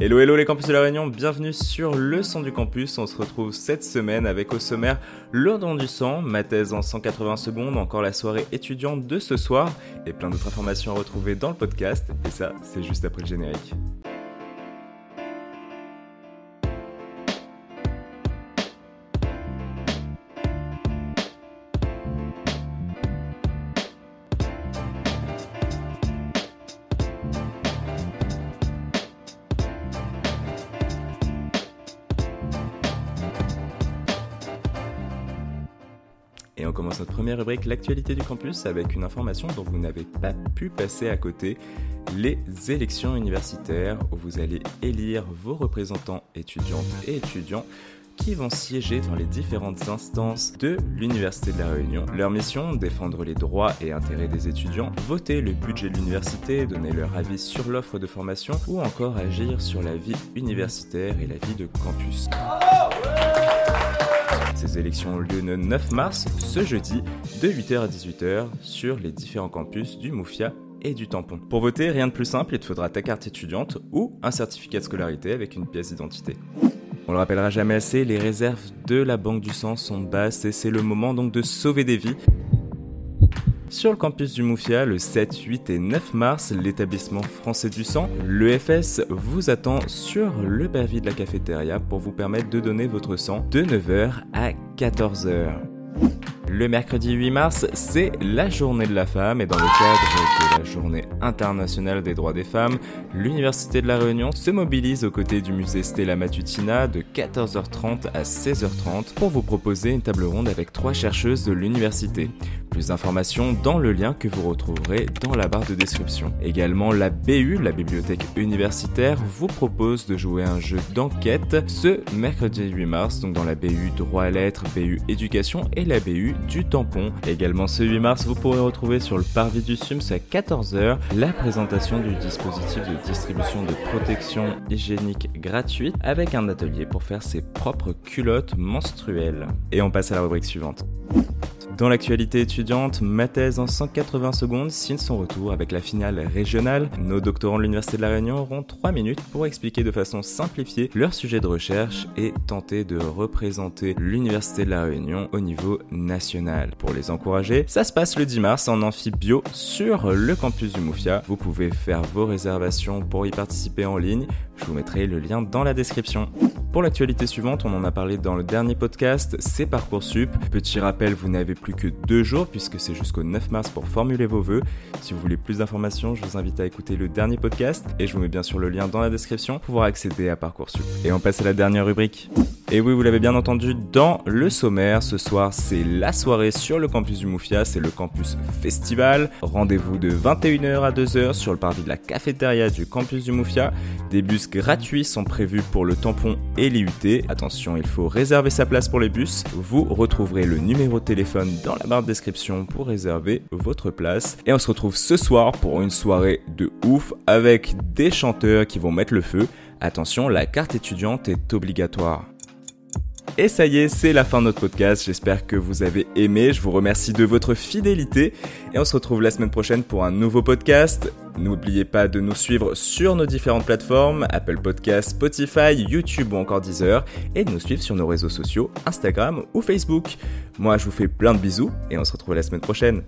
Hello hello les campus de la Réunion, bienvenue sur le son du campus. On se retrouve cette semaine avec au sommaire le don du sang, ma thèse en 180 secondes, encore la soirée étudiante de ce soir et plein d'autres informations à retrouver dans le podcast. Et ça, c'est juste après le générique. Et on commence notre première rubrique, l'actualité du campus, avec une information dont vous n'avez pas pu passer à côté, les élections universitaires, où vous allez élire vos représentants étudiantes et étudiants qui vont siéger dans les différentes instances de l'Université de la Réunion. Leur mission, défendre les droits et intérêts des étudiants, voter le budget de l'université, donner leur avis sur l'offre de formation ou encore agir sur la vie universitaire et la vie de campus. Ces élections ont lieu le 9 mars, ce jeudi, de 8h à 18h, sur les différents campus du Moufia et du Tampon. Pour voter, rien de plus simple, il te faudra ta carte étudiante ou un certificat de scolarité avec une pièce d'identité. On le rappellera jamais assez, les réserves de la Banque du Sang sont basses et c'est le moment donc de sauver des vies. Sur le campus du Moufia, le 7, 8 et 9 mars, l'établissement français du sang, l'EFS, vous attend sur le parvis de la cafétéria pour vous permettre de donner votre sang de 9h à 14h. Le mercredi 8 mars, c'est la journée de la femme et dans le cadre de la journée internationale des droits des femmes, l'Université de la Réunion se mobilise aux côtés du musée Stella Matutina de 14h30 à 16h30 pour vous proposer une table ronde avec trois chercheuses de l'université. Plus d'informations dans le lien que vous retrouverez dans la barre de description. Également, la BU, la bibliothèque universitaire, vous propose de jouer un jeu d'enquête ce mercredi 8 mars, donc dans la BU droit à lettres, BU éducation et la BU du tampon. Également ce 8 mars, vous pourrez retrouver sur le parvis du SUMS à 14h la présentation du dispositif de distribution de protection hygiénique gratuite avec un atelier pour faire ses propres culottes menstruelles. Et on passe à la rubrique suivante. Dans l'actualité étudiante, ma thèse en 180 secondes signe son retour avec la finale régionale. Nos doctorants de l'Université de la Réunion auront 3 minutes pour expliquer de façon simplifiée leur sujet de recherche et tenter de représenter l'Université de la Réunion au niveau national. Pour les encourager, ça se passe le 10 mars en amphibio sur le campus du Moufia. Vous pouvez faire vos réservations pour y participer en ligne. Je vous mettrai le lien dans la description. Pour l'actualité suivante, on en a parlé dans le dernier podcast, c'est Parcoursup. Petit rappel, vous n'avez plus que deux jours puisque c'est jusqu'au 9 mars pour formuler vos vœux. Si vous voulez plus d'informations, je vous invite à écouter le dernier podcast et je vous mets bien sûr le lien dans la description pour pouvoir accéder à Parcoursup. Et on passe à la dernière rubrique. Et oui, vous l'avez bien entendu, dans le sommaire, ce soir, c'est la soirée sur le campus du Moufia, c'est le campus festival. Rendez-vous de 21h à 2h sur le parvis de la cafétéria du campus du Moufia. Des bus gratuits sont prévus pour le tampon et l'IUT. Attention, il faut réserver sa place pour les bus. Vous retrouverez le numéro de téléphone dans la barre de description pour réserver votre place. Et on se retrouve ce soir pour une soirée de ouf avec des chanteurs qui vont mettre le feu. Attention, la carte étudiante est obligatoire. Et ça y est, c'est la fin de notre podcast. J'espère que vous avez aimé. Je vous remercie de votre fidélité. Et on se retrouve la semaine prochaine pour un nouveau podcast. N'oubliez pas de nous suivre sur nos différentes plateformes, Apple Podcasts, Spotify, YouTube ou encore Deezer. Et de nous suivre sur nos réseaux sociaux, Instagram ou Facebook. Moi, je vous fais plein de bisous et on se retrouve la semaine prochaine.